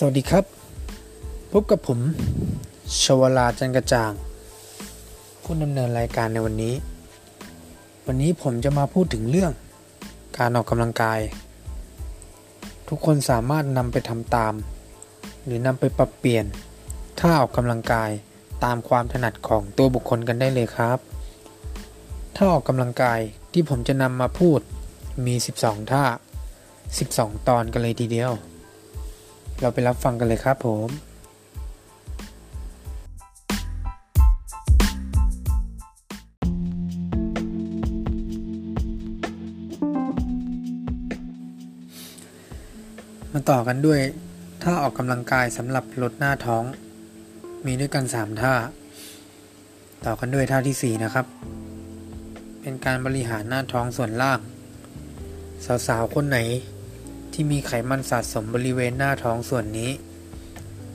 สวัสดีครับ พบกับผมชวลาจันกระจ่าง ผู้ดำเนินรายการในวันนี้ วันนี้ผมจะมาพูดถึงเรื่อง การออกกำลังกาย ทุกคนสามารถนำไปทำตาม หรือนำไปปรับเปลี่ยนท่าออกกำลังกายตามความถนัดของตัวบุคคลกันได้เลยครับท่าออกกำลังกายที่ผมจะนำมาพูดมี 12 ท่า 12 ตอนกันเลยทีเดียว เราไปรับฟังกันเลยครับผมมาต่อกันด้วยท่าออกกำลังกายสำหรับลดหน้าท้อง มีด้วยกัน 3 ท่า ต่อกันด้วยท่าที่ 4 นะครับ เป็นการบริหารหน้าท้องส่วนล่าง สาวๆ คนไหน ที่มีไขมันสะสมบริเวณหน้าท้องส่วนนี้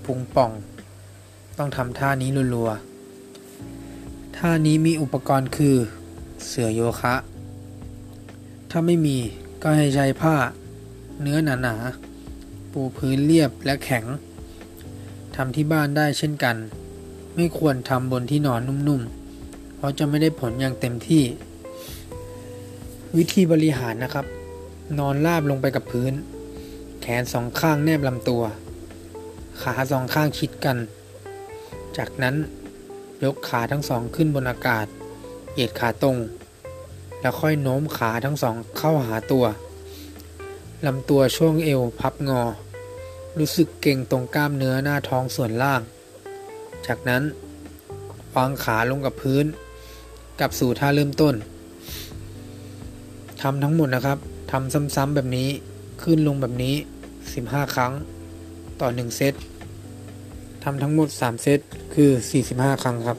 พุงป่อง ต้องทำท่านี้รัวๆ ท่านี้มีอุปกรณ์คือ เสื่อโยคะ ถ้าไม่มีก็ให้ใช้ผ้า เนื้อหนาๆ ปูพื้นเรียบและแข็ง ทำที่บ้านได้เช่นกัน ไม่ควรทำบนที่นอนนุ่มๆ เพราะจะไม่ได้ผลอย่างเต็มที่ วิธีบริหารนะครับ นอนราบลงไปกับพื้น แขนสองข้างแนบลำตัว ขาสองข้างชิดกัน จากนั้นยกขาทั้งสองขึ้นบนอากาศ เหยียดขาตรง แล้วค่อยโน้มขาทั้งสองเข้าหาตัวลำตัวช่วงเอวพับงอ รู้สึกเก่งตรงกล้ามเนื้อหน้าท้องส่วนล่าง จากนั้นวางขาลงกับพื้น กลับสู่ท่าเริ่มต้นทำทั้งหมดนะครับ ทำซ้ำๆแบบนี้ขึ้นลงแบบนี้ 15 ครั้ง ต่อ 1 เซตทำทั้งหมด 3 เซตคือ 45 ครั้งครับ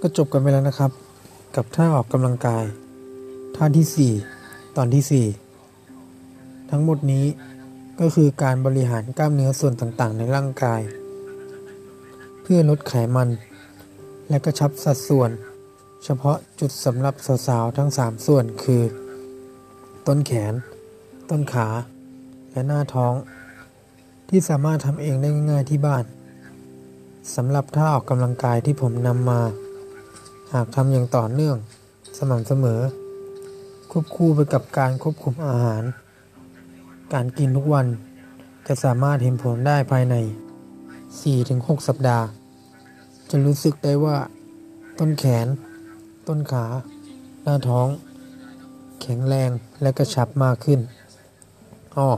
ก็จบกันไปแล้วนะครับ กับท่าออกกำลังกาย ท่าที่ 4 ตอนที่ 4 ทั้งหมดนี้ ก็คือการบริหารกล้ามเนื้อส่วนต่างๆ ในร่างกาย เพื่อลดไขมัน และกระชับสัดส่วน เฉพาะจุดสำหรับสาวๆทั้ง 3 ส่วนคือ ต้นแขน ต้นขา และหน้าท้อง ที่สามารถทำเองได้ง่ายๆที่บ้านสำหรับท่าออกกำลังกายที่ผมนำมา หากทำอย่างต่อเนื่อง สม่ำเสมอ ควบคู่ไปกับการควบคุมอาหาร การกินทุกวันจะสามารถเห็นผลได้ภายใน 4-6 สัปดาห์ จะรู้สึกได้ว่า ต้นแขน ต้นขา หน้าท้อง แข็งแรงและกระชับมากขึ้นอ้อ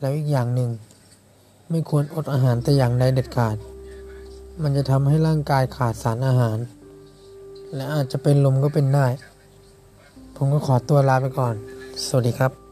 แล้วอีกอย่างหนึ่ง ไม่ควรอดอาหารแต่อย่างใดเด็ดขาด มันจะทำให้ร่างกายขาดสารอาหาร และอาจจะเป็นลมก็เป็นได้ ผมก็ขอตัวลาไปก่อน สวัสดีครับ